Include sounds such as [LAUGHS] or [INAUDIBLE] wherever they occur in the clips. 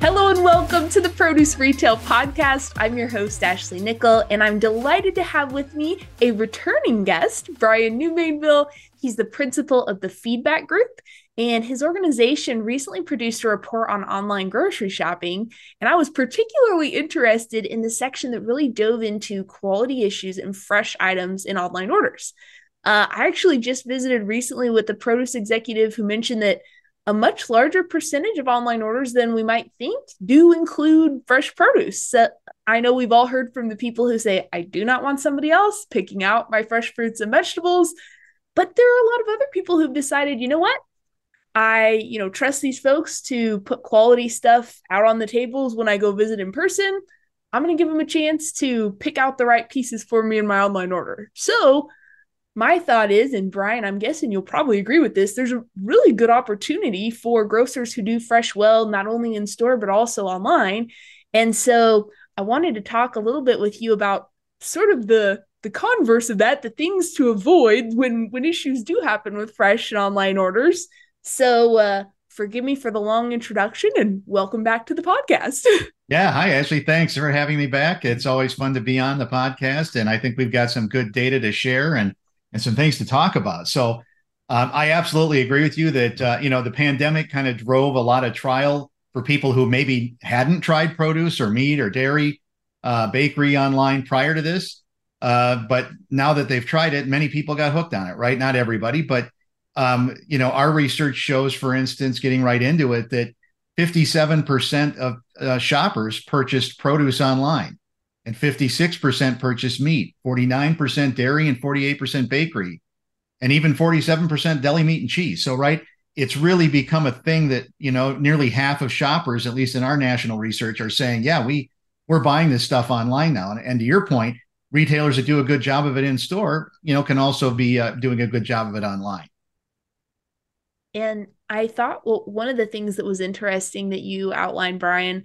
Hello and welcome to the Produce Retail Podcast. I'm your host, Ashley Nickle, and I'm delighted to have with me a returning guest, Brian Numainville. He's the principal of the Feedback Group, and his organization recently produced a report on online grocery shopping. And I was particularly interested in the section that really dove into quality issues and fresh items in online orders. Uh, I actually just visited recently with the produce executive who mentioned that a much larger percentage of online orders than we might think do include fresh produce. So I know we've all heard from the people who say, I do not want somebody else picking out my fresh fruits and vegetables. But there are a lot of other people who've decided, you know what? I, you know, trust these folks to put quality stuff out on the tables when I go visit in person. I'm going to give them a chance to pick out the right pieces for me in my online order. So my thought is, and Brian, I'm guessing you'll probably agree with this, there's a really good opportunity for grocers who do fresh well, not only in store, but also online. And so I wanted to talk a little bit with you about sort of the the converse of that, the things to avoid when when issues do happen with fresh and online orders. So uh forgive me for the long introduction and welcome back to the podcast. [LAUGHS] Yeah. Hi, Ashley. Thanks for having me back. It's always fun to be on the podcast. And I think we've got some good data to share. And and some things to talk about. So um, I absolutely agree with you that uh, you know the pandemic kind of drove a lot of trial for people who maybe hadn't tried produce or meat or dairy, uh, bakery online prior to this. Uh, but now that they've tried it, many people got hooked on it. Right? Not everybody, but um, you know our research shows, for instance, getting right into it, that 57% of uh, shoppers purchased produce online and 56% purchase meat, 49% dairy, and 48% bakery, and even 47% deli meat and cheese. So, right, it's really become a thing that you know nearly half of shoppers, at least in our national research, are saying, "Yeah, we we're buying this stuff online now." And, and to your point, retailers that do a good job of it in store, you know, can also be uh, doing a good job of it online. And I thought, well, one of the things that was interesting that you outlined, Brian,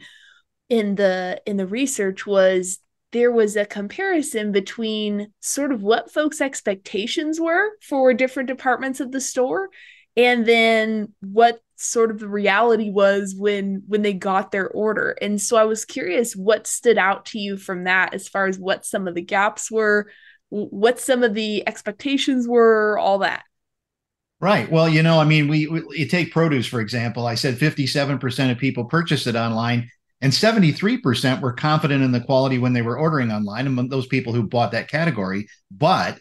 in the in the research was there was a comparison between sort of what folks' expectations were for different departments of the store and then what sort of the reality was when when they got their order. And so i was curious what stood out to you from that as far as what some of the gaps were what some of the expectations were all that. Right. Well you know i mean we, we you take produce for example. I said 57% of people purchased it online and 73% were confident in the quality when they were ordering online among those people who bought that category. But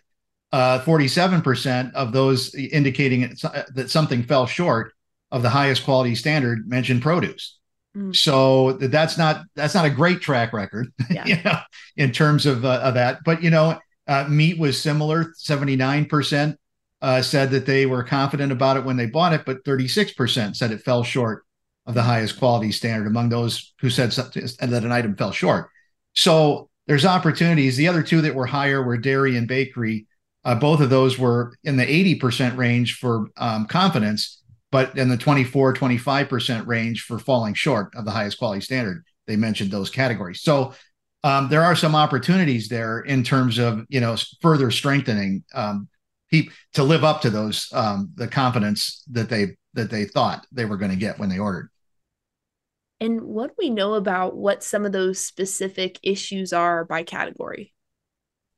uh, 47% of those indicating uh, that something fell short of the highest quality standard mentioned produce. Mm. So that's not that's not a great track record, [LAUGHS] yeah. you know, in terms of, uh, of that. But you know, uh, meat was similar. 79% uh, said that they were confident about it when they bought it, but 36% said it fell short of the highest quality standard among those who said something that an item fell short. So there's opportunities. The other two that were higher were dairy and bakery. Uh, both of those were in the 80% range for um, confidence, but in the 24, 25% range for falling short of the highest quality standard. They mentioned those categories. So um, there are some opportunities there in terms of you know further strengthening um, to live up to those um, the confidence that they that they thought they were going to get when they ordered. And what do we know about what some of those specific issues are by category?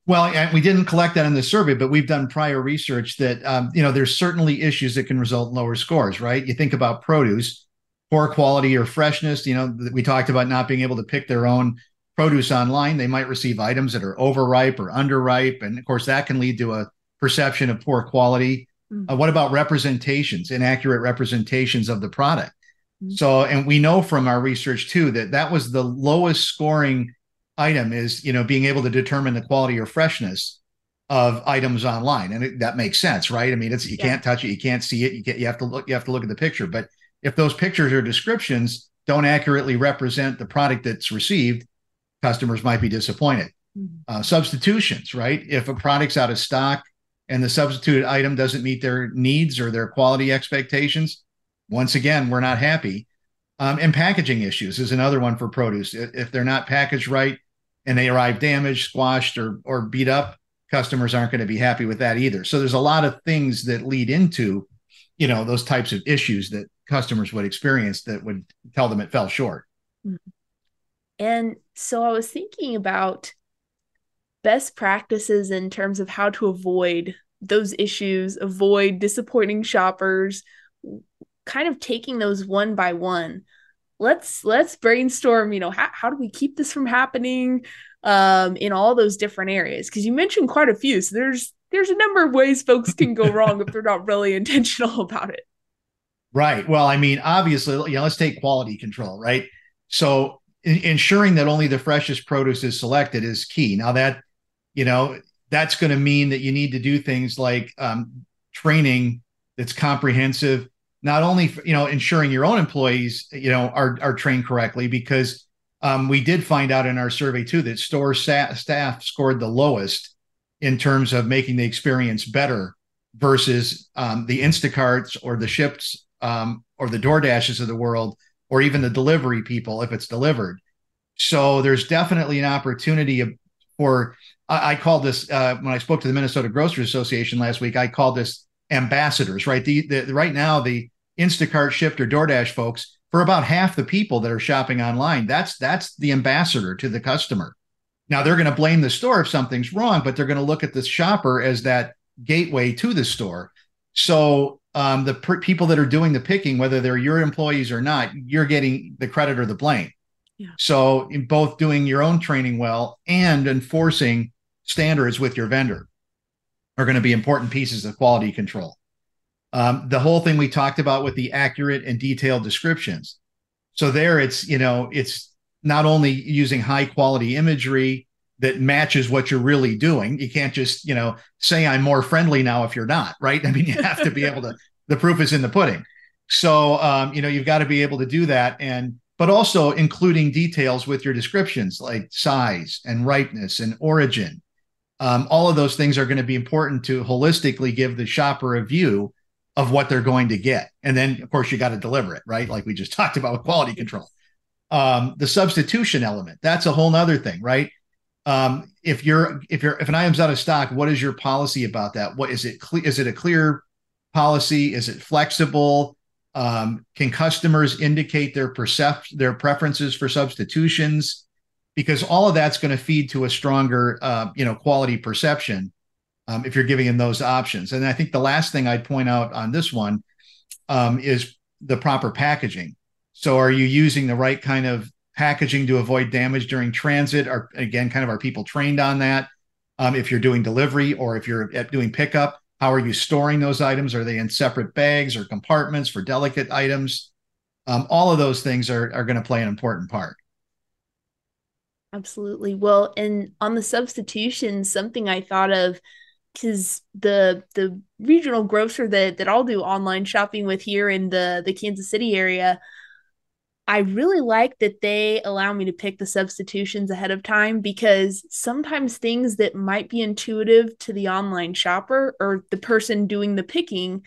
Well, we didn't collect that in the survey, but we've done prior research that um, you know there's certainly issues that can result in lower scores. Right? You think about produce, poor quality or freshness. You know, we talked about not being able to pick their own produce online. They might receive items that are overripe or underripe, and of course that can lead to a perception of poor quality. Mm-hmm. Uh, what about representations, inaccurate representations of the product? Mm-hmm. So, and we know from our research too that that was the lowest scoring item is, you know, being able to determine the quality or freshness of items online. And it, that makes sense, right? I mean, it's, you yeah. can't touch it, you can't see it, you get, you have to look, you have to look at the picture. But if those pictures or descriptions don't accurately represent the product that's received, customers might be disappointed. Mm-hmm. Uh, substitutions, right? If a product's out of stock and the substituted item doesn't meet their needs or their quality expectations, once again, we're not happy. Um, and packaging issues is another one for produce. If they're not packaged right and they arrive damaged, squashed, or or beat up, customers aren't going to be happy with that either. So there's a lot of things that lead into, you know, those types of issues that customers would experience that would tell them it fell short. Mm-hmm. And so I was thinking about best practices in terms of how to avoid those issues, avoid disappointing shoppers, kind of taking those one by one. Let's let's brainstorm, you know, how, how do we keep this from happening um in all those different areas? Because you mentioned quite a few. So there's there's a number of ways folks can go [LAUGHS] wrong if they're not really intentional about it. Right. Well, I mean, obviously, you know, let's take quality control, right? So in- ensuring that only the freshest produce is selected is key. Now that, you know, that's going to mean that you need to do things like um, training that's comprehensive, not only, you know, ensuring your own employees, you know, are, are trained correctly because um, we did find out in our survey too that store sa- staff scored the lowest in terms of making the experience better versus um, the Instacarts or the Shipts um, or the DoorDashes of the world, or even the delivery people if it's delivered. So there's definitely an opportunity for. I, I call this uh, when I spoke to the Minnesota Grocers Association last week. I called this ambassadors. Right, the, the right now the Instacart, Shipt, or DoorDash folks for about half the people that are shopping online. That's that's the ambassador to the customer. Now they're going to blame the store if something's wrong, but they're going to look at the shopper as that gateway to the store. So um, the per- people that are doing the picking, whether they're your employees or not, you're getting the credit or the blame. Yeah. So, in both doing your own training well and enforcing standards with your vendor are going to be important pieces of quality control. Um, the whole thing we talked about with the accurate and detailed descriptions. So there, it's you know, it's not only using high quality imagery that matches what you're really doing. You can't just, you know, say I'm more friendly now if you're not, right? [LAUGHS] I mean, you have to be able to, the proof is in the pudding. So, um, you know, you've got to be able to do that. And, but also including details with your descriptions like size and ripeness and origin. Um, all of those things are going to be important to holistically give the shopper a view of what they're going to get. And then, of course, you got to deliver it, right? Like we just [LAUGHS] talked about with quality control. Um, the substitution element, that's a whole nother thing, right? um, if you're if you're if an item's out of stock what is your policy about that what is it clear is it a clear policy is it flexible um, can customers indicate their percept their preferences for substitutions because all of that's going to feed to a stronger uh, you know quality perception um, if you're giving them those options. And i think the last thing i'd point out on this one um, is the proper packaging. So are you using the right kind of packaging to avoid damage during transit? Are again kind of are people trained on that? Um, if you're doing delivery or if you're doing pickup how are you storing those items? Are they in separate bags or compartments for delicate items? Um, all of those things are, are going to play an important part absolutely well and on the substitution something i thought of because the the regional grocer that that I'll do online shopping with here in the the Kansas City area, I really like that they allow me to pick the substitutions ahead of time because sometimes things that might be intuitive to the online shopper or the person doing the picking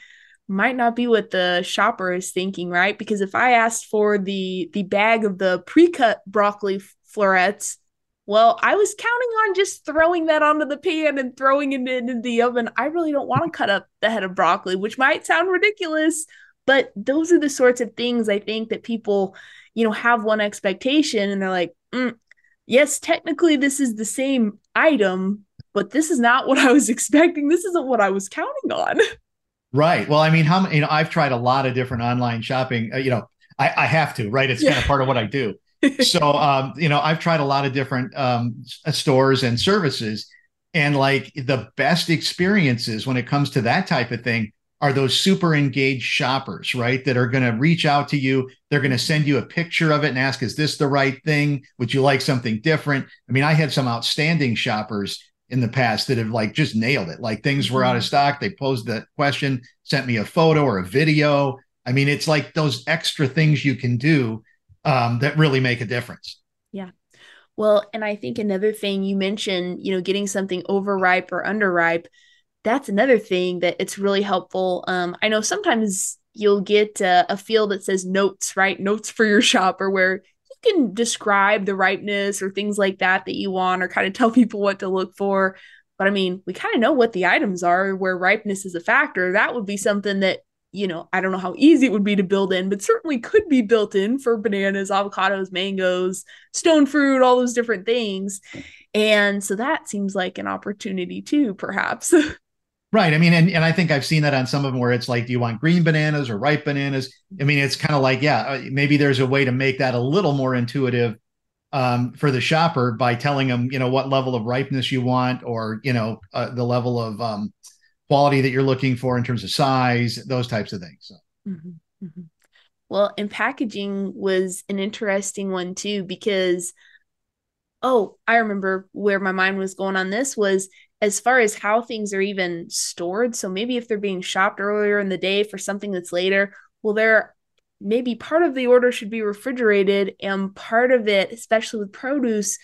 might not be what the shopper is thinking, right? Because if I asked for the the bag of the pre-cut broccoli florets, well, I was counting on just throwing that onto the pan and throwing it into the oven. I really don't want to cut up the head of broccoli, which might sound ridiculous, but those are the sorts of things I think that people, you know, have one expectation and they're like, mm, yes, technically this is the same item, but this is not what I was [LAUGHS] expecting. This isn't what I was counting on. [LAUGHS] Right. Well, I mean, how many, you know, I've tried a lot of different online shopping, uh, you know, I, I, have to, right? It's yeah. kind of part of what I do. [LAUGHS] so, um, you know, I've tried a lot of different um, stores and services. And like the best experiences when it comes to that type of thing are those super engaged shoppers, right? That are going to reach out to you. They're going to send you a picture of it and ask, is this the right thing? Would you like something different? I mean, I had some outstanding shoppers in the past that have like just nailed it. Like things were out of mm-hmm. stock. They posed the question, sent me a photo or a video. I mean, it's like those extra things you can do um, that really make a difference. Yeah. Well, and I think another thing you mentioned, you know, getting something overripe or underripe that's another thing that it's really helpful. Um, I know sometimes you'll get a, a field that says notes, right? Notes for your shopper where you can describe the ripeness or things like that that you want or kind of tell [LAUGHS] people what to look for. But I mean, we kind of know what the items are where ripeness is a factor. That would be something that you know, I don't know how easy it would be to build in, but certainly could be built in for bananas, avocados, mangoes, stone fruit, all those different things. And so that seems like an opportunity too, perhaps. [LAUGHS] Right. I mean, and, and I think I've seen that on some of them where it's like, do you want green bananas or ripe bananas? I mean, it's kind of like, yeah, uh, maybe there's a way to make that a little more intuitive um, for the shopper by telling them, you know, what level of ripeness you want or, you know, uh, the level of um, quality that you're looking for in terms of size, those types of things. So. Mm-hmm. Mm-hmm. Well, and packaging was an interesting one too, because, oh, I remember where my mind was going on this was as far as how things are even stored. So maybe if they're being shopped earlier in the day for something that's later, well, they're maybe part of the order should be refrigerated and part of it, especially with produce,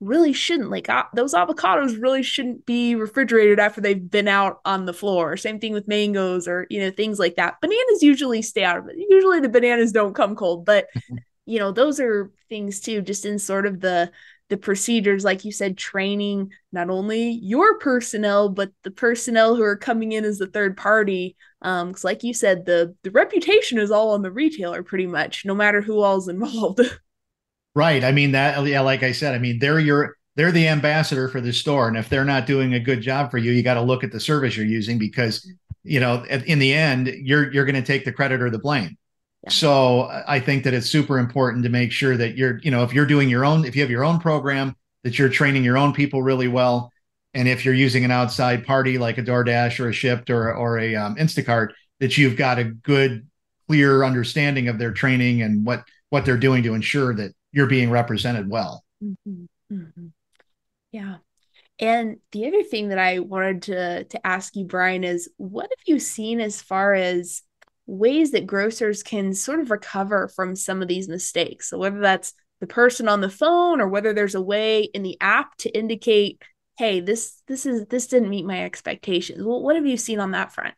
really shouldn't. Like uh, those avocados really shouldn't be refrigerated after they've been out on the floor. Same thing with mangoes or, you know, things like that. Bananas usually stay out of it. Usually the bananas don't come cold, but, [LAUGHS] you know, those are things too, just in sort of the, the procedures, like you said, training not only your personnel, but the personnel who are coming in as the third party. Um, because like you said, the the reputation is all on the retailer pretty much, no matter who all's involved. [LAUGHS] right. I mean that yeah, like I said, I mean they're your they're the ambassador for the store. And if they're not doing a good job for you, you got to look at the service you're using because you know, in the end, you're you're going to take the credit or the blame. So I think that it's super important to make sure that you're, you know, if you're doing your own, if you have your own program, that you're training your own people really well. And if you're using an outside party like a DoorDash or a Shipt or or a um, Instacart, that you've got a good, clear understanding of their training and what what they're doing to ensure that you're being represented well. Mm-hmm. Mm-hmm. Yeah. And the other thing that I wanted to to ask you, Brian, is what have you seen as far as ways that grocers can sort of recover from some of these mistakes. So whether that's the person on the phone or whether there's a way in the app to indicate, hey, this this is this didn't meet my expectations. Well, what have you seen on that front?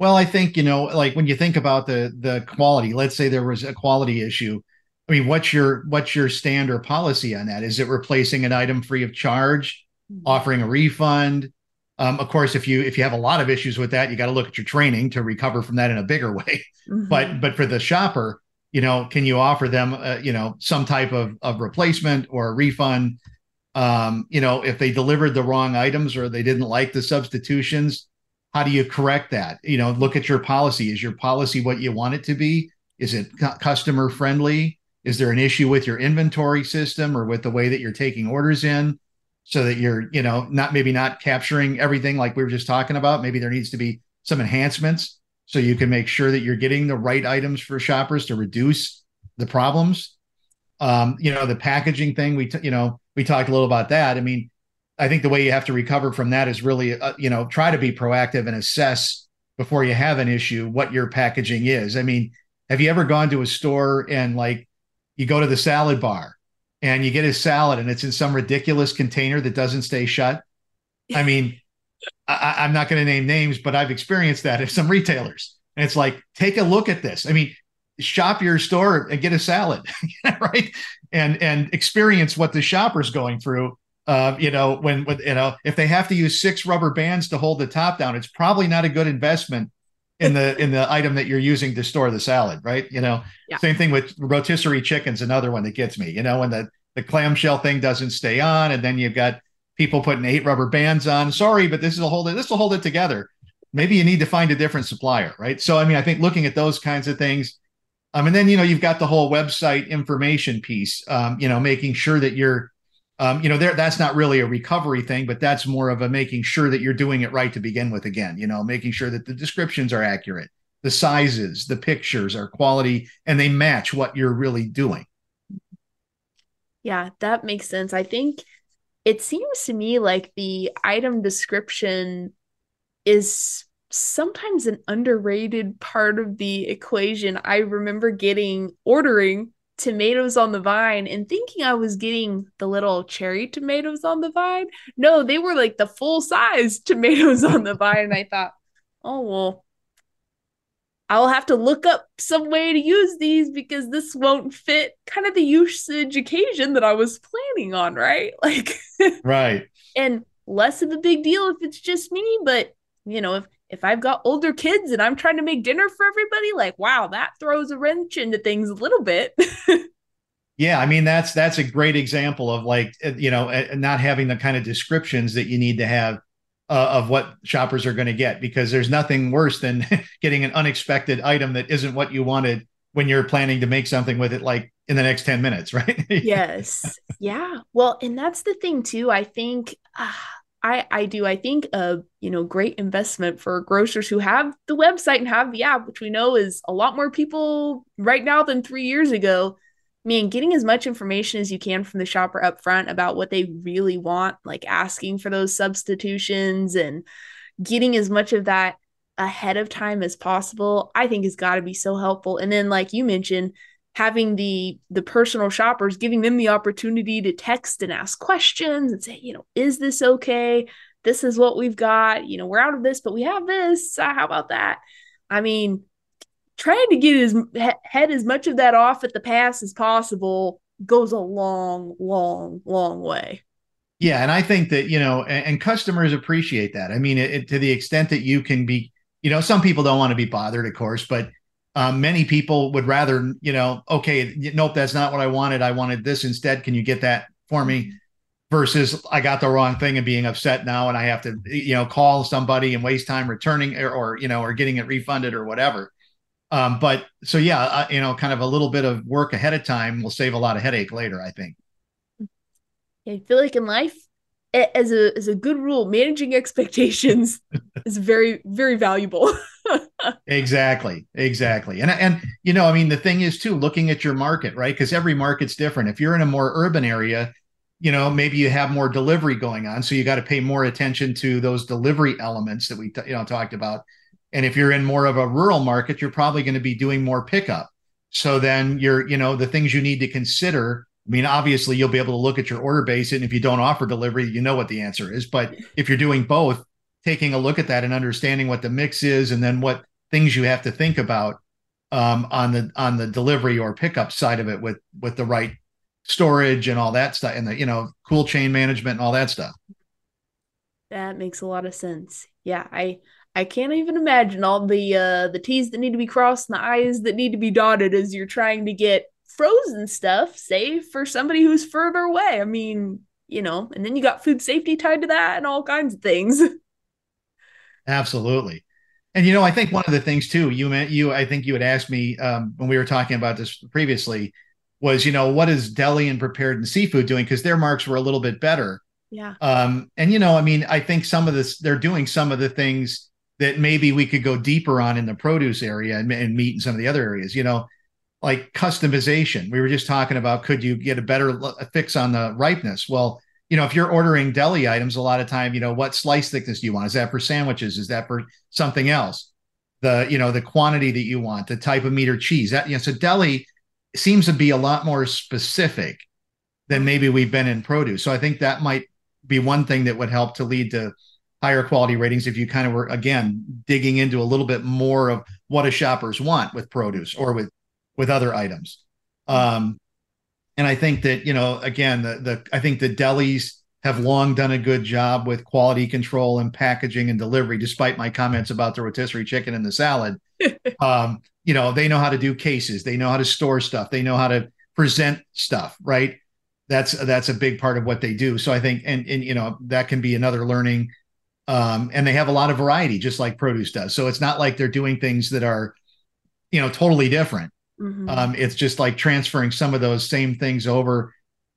Well, I think, you know, like when you think about the the quality, let's say there was a quality issue. I mean, what's your what's your standard policy on that? Is it replacing an item free of charge, mm-hmm. offering a refund? Um, of course, if you if you have a lot of issues with that, you got to look at your training to recover from that in a bigger [LAUGHS] way. Mm-hmm. But but for the shopper, you know, can you offer them, uh, you know, some type of of replacement or a refund? Um, you know, if they delivered the wrong items or they didn't like the substitutions, how do you correct that? You know, look at your policy. Is your policy what you want it to be? Is it cu- customer friendly? Is there an issue with your inventory system or with the way that you're taking orders in? so that you're, you know, not maybe not capturing everything like we were just talking about. Maybe there needs to be some enhancements so you can make sure that you're getting the right items for shoppers to reduce the problems. Um, you know, the packaging thing, we, t- you know, we talked a little about that. I mean, I think the way you have to recover from that is really, uh, you know, try to be proactive and assess before you have an issue what your packaging is. I mean, have you ever gone to a store and like you go to the salad bar and you get his salad and it's in some ridiculous container that doesn't stay shut. I mean, I, am not going to name names, but I've experienced that at some retailers. And it's like, take a look at this. I mean, shop your store and get a salad, [LAUGHS] right? And and experience what the shopper's going through. Uh, you know, when with you know, if they have to use six rubber bands to hold the top down, it's probably not a good investment in the in the item that you're using to store the salad, right? You know, yeah. same thing with rotisserie chicken's another one that gets me. You know, when the the clamshell thing doesn't stay on, and then you've got people putting eight rubber bands on. Sorry, but this is a hold it. This will hold it together. Maybe you need to find a different supplier, right? So, I mean, I think looking at those kinds of things, um, and then you know you've got the whole website information piece. Um, you know, making sure that you're um, you know, there that's not really a recovery thing, but that's more of a making sure that you're doing it right to begin with. Again, you know, making sure that the descriptions are accurate, the sizes, the pictures are quality, and they match what you're really doing. Yeah, that makes sense. I think it seems to me like the item description is sometimes an underrated part of the equation. I remember getting ordering tomatoes on the vine and thinking I was getting the little cherry tomatoes on the vine. No, they were like the full size [LAUGHS] tomatoes on the vine. And I thought, oh, well, I'll have to look up some way to use these because this won't fit kind of the usage occasion that I was planning on, right? [LAUGHS] Like, right. And less of a big deal if it's just me, but you know, if if I've got older kids and I'm trying to make dinner for everybody, like wow, that throws a wrench into things a little bit. [LAUGHS] yeah, I mean that's that's a great example of like uh, you know uh, not having the kind of descriptions that you need to have uh, of what shoppers are going to get because there's nothing worse than [LAUGHS] getting an unexpected item that isn't what you wanted when you're planning to make something with it like in the next 10 minutes [LAUGHS] right? Yes. Yeah. Well and that's the thing too i think uh, i i do i think a you know great investment for grocers who have the website and have the app which we know is a lot more people right now than three years ago I mean, getting as much information as you can from the shopper up front about what they really want, like asking for those substitutions and getting as much of that ahead of time as possible, I think has got to be so helpful. And then, like you mentioned, having the the personal shoppers giving them the opportunity to text and ask questions and say, you know, is this okay? This is what we've got. You know, we're out of this, but we have this. Uh, how about that? I mean, trying to get his head as much of that off at the pass as possible goes a long, long, long way. Yeah, and I think that you know, and, and customers appreciate that. I mean, it, it, to the extent that you can be, you know, some people don't want to be bothered, of course, but um, many people would rather, you know, okay, nope, that's not what I wanted. I wanted this instead. Can you get that for me? Versus I got the wrong thing and being upset now, and I have to, you know, call somebody and waste time returning or, or you know, or getting it refunded or whatever. Um, but so yeah, uh, you know, kind of a little bit of work ahead of time will save a lot of headache later. I think. I feel like in life, as a as a good rule, managing expectations [LAUGHS] is very very valuable. [LAUGHS] exactly, exactly, and and you know, I mean, the thing is too, looking at your market, right? Because every market's different. If you're in a more urban area, you know, maybe you have more delivery going on, so you got to pay more attention to those delivery elements that we you know talked about and if you're in more of a rural market, you're probably going to be doing more pickup. So then you're, you know, the things you need to consider. I mean, obviously, you'll be able to look at your order base, and if you don't offer delivery, you know what the answer is. But if you're doing both, taking a look at that and understanding what the mix is, and then what things you have to think about um, on the on the delivery or pickup side of it, with with the right storage and all that stuff, and the you know cool chain management and all that stuff. That makes a lot of sense. Yeah, I I can't even imagine all the uh the T's that need to be crossed and the I's that need to be dotted as you're trying to get frozen stuff safe for somebody who's further away. I mean, you know, and then you got food safety tied to that and all kinds of things. [LAUGHS] Absolutely. And you know, I think one of the things too, you meant you I think you had asked me um, when we were talking about this previously was, you know, what is deli and prepared and seafood doing because their marks were a little bit better. Yeah. Um, and you know, I mean, I think some of this they're doing some of the things that maybe we could go deeper on in the produce area and, and meat in some of the other areas. You know, like customization. We were just talking about could you get a better fix on the ripeness? Well, you know, if you're ordering deli items, a lot of time, you know, what slice thickness do you want? Is that for sandwiches? Is that for something else? The, you know, the quantity that you want, the type of meat or cheese. That, you know, so deli seems to be a lot more specific than maybe we've been in produce. So I think that might be one thing that would help to lead to higher quality ratings if you kind of were again digging into a little bit more of what a shoppers want with produce or with with other items. Um and i think that you know again the the i think the delis have long done a good job with quality control and packaging and delivery despite my comments about the rotisserie chicken and the salad. [LAUGHS] Um you know they know how to do cases. They know how to store stuff. They know how to present stuff right? That's that's a big part of what they do. So i think and and you know that can be another learning um, and they have a lot of variety, just like produce does. So it's not like they're doing things that are, you know, totally different. Mm-hmm. Um, it's just like transferring some of those same things over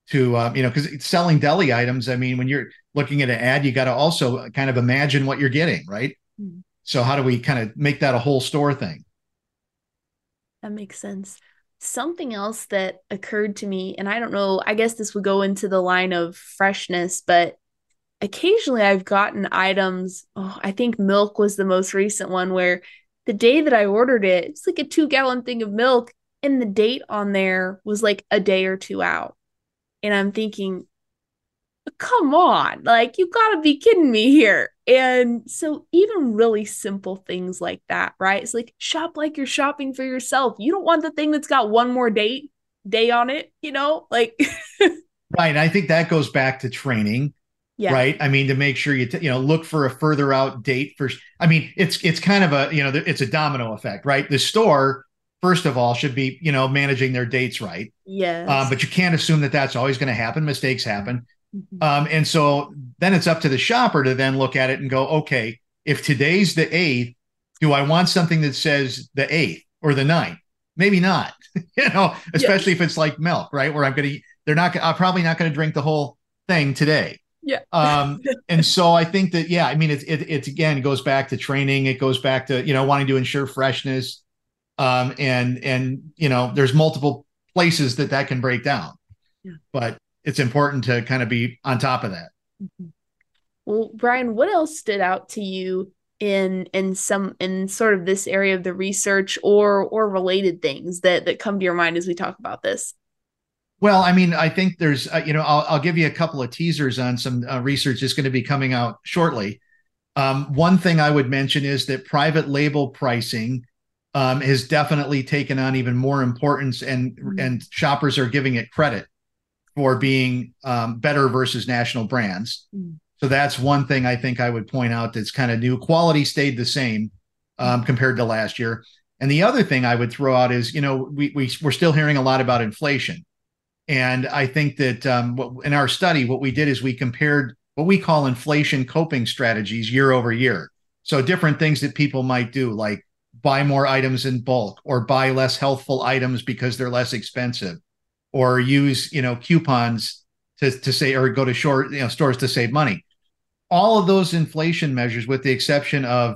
to, uh, you know, because selling deli items. I mean, when you're looking at an ad, you got to also kind of imagine what you're getting, right? Mm-hmm. So how do we kind of make that a whole store thing? That makes sense. Something else that occurred to me, and I don't know, I guess this would go into the line of freshness, but occasionally I've gotten items. Oh, I think milk was the most recent one where the day that I ordered it, it's like a two gallon thing of milk, and the date on there was like a day or two out. And I'm thinking, come on, like you gotta be kidding me here. And so, even really simple things like that, right? It's like shop like you're shopping for yourself. You don't want the thing that's got one more date day on it, you know, like. [LAUGHS] right. I think that goes back to training Yeah. Right. I mean, to make sure you, t- you know, look for a further out date for, I mean, it's, it's kind of a, you know, it's a domino effect, right? The store, first of all, should be, you know, managing their dates right. Yes. Um, but you can't assume that that's always going to happen. Mistakes happen. Mm-hmm. Um, and so then it's up to the shopper to then look at it and go, okay, if today's the eighth, do I want something that says the eighth or the ninth? Maybe not, [LAUGHS] you know, especially yes. if it's like milk, right? Where I'm going to, they're not, I'm probably not going to drink the whole thing today. Yeah. um, [LAUGHS] and so I think that, yeah, I mean, it's, it, it's again, it goes back to training. It goes back to, you know, wanting to ensure freshness. Um, and, and, you know, there's multiple places that that can break down, yeah. but it's important to kind of be on top of that. Mm-hmm. Well, Brian, what else stood out to you in in some in sort of this area of the research or or related things that that come to your mind as we talk about this? Well, I mean, I think there's, uh, you know, I'll, I'll, give you a couple of teasers on some uh, research that's going to be coming out shortly. Um, one thing I would mention is that private label pricing um, has definitely taken on even more importance, and mm-hmm. and shoppers are giving it credit for being um, better versus national brands. Mm-hmm. So that's one thing I think I would point out that's kind of new. Quality stayed the same um, compared to last year. And the other thing I would throw out is, you know, we, we we're still hearing a lot about inflation, and I think that um, what, in our study, what we did is we compared what we call inflation coping strategies year over year. So different things that people might do, like buy more items in bulk or buy less healthful items because they're less expensive, or use you know coupons to to say or go to short you know stores to save money all of those inflation measures, with the exception of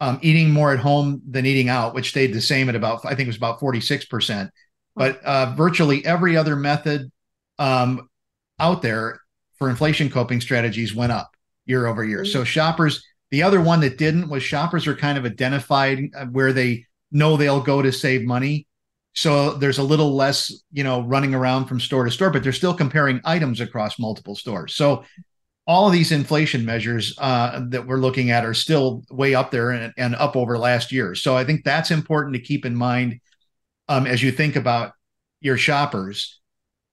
um, eating more at home than eating out, which stayed the same at about, I think it was about 46%. But uh, virtually every other method um, out there for inflation coping strategies went up year over year. So shoppers, the other one that didn't was shoppers are kind of identified uh, where they know they'll go to save money. So there's a little less, you know, running around from store to store, but they're still comparing items across multiple stores. So all of these inflation measures uh, that we're looking at are still way up there and, and, up over last year. So I think that's important to keep in mind um, as you think about your shoppers.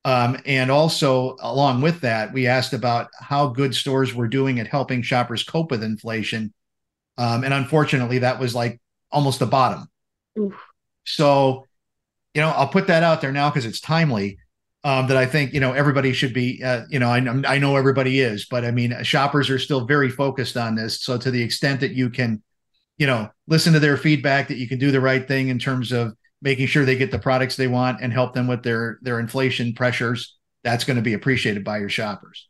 Um, and also, along with that, we asked about how good stores were doing at helping shoppers cope with inflation. Um, and unfortunately, that was like almost the bottom. Oof. So, you know, I'll put that out there now because it's timely um, that I think you know everybody should be. Uh, you know, I, I know everybody is, but I mean, shoppers are still very focused on this. So to the extent that you can, you know, listen to their feedback, that you can do the right thing in terms of making sure they get the products they want and help them with their their inflation pressures, that's going to be appreciated by your shoppers.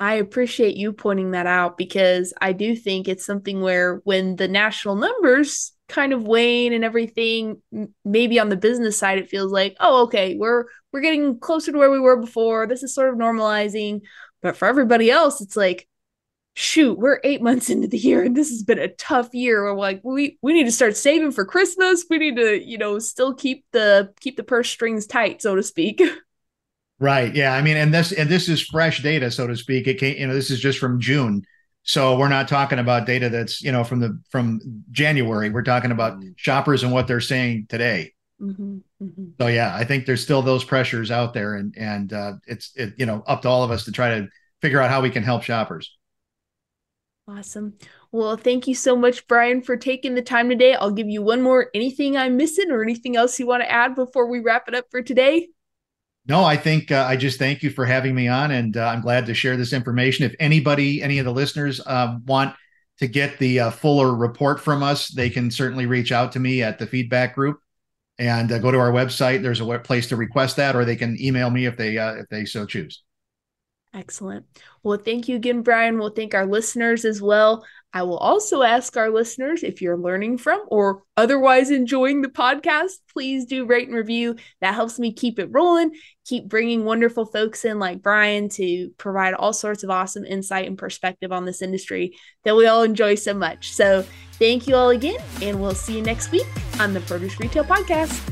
I appreciate you pointing that out because I do think it's something where when the national numbers kind of wane and everything maybe on the business side it feels like oh okay we're we're getting closer to where we were before this is sort of normalizing but for everybody else it's like shoot we're 8 months into the year and this has been a tough year we're like we we need to start saving for christmas we need to you know still keep the keep the purse strings tight so to speak [LAUGHS] right yeah i mean and this and this is fresh data so to speak it came you know this is just from june so we're not talking about data that's you know from the from January. We're talking about mm-hmm. shoppers and what they're saying today. Mm-hmm, mm-hmm. So yeah, I think there's still those pressures out there, and and uh, it's it, you know up to all of us to try to figure out how we can help shoppers. Awesome. Well, thank you so much, Brian, for taking the time today. I'll give you one more anything I'm missing or anything else you want to add before we wrap it up for today. No, I think uh, I just thank you for having me on, and uh, I'm glad to share this information. If anybody, any of the listeners, uh, want to get the uh, fuller report from us, they can certainly reach out to me at the feedback group and uh, go to our website. There's a place to request that, or they can email me if they uh, if they so choose. Excellent. Well, thank you again, Brian. We'll thank our listeners as well. I will also ask our listeners if you're learning from or otherwise enjoying the podcast, please do rate and review. That helps me keep it rolling, keep bringing wonderful folks in like Brian to provide all sorts of awesome insight and perspective on this industry that we all enjoy so much. So, thank you all again, and we'll see you next week on the Produce Retail Podcast.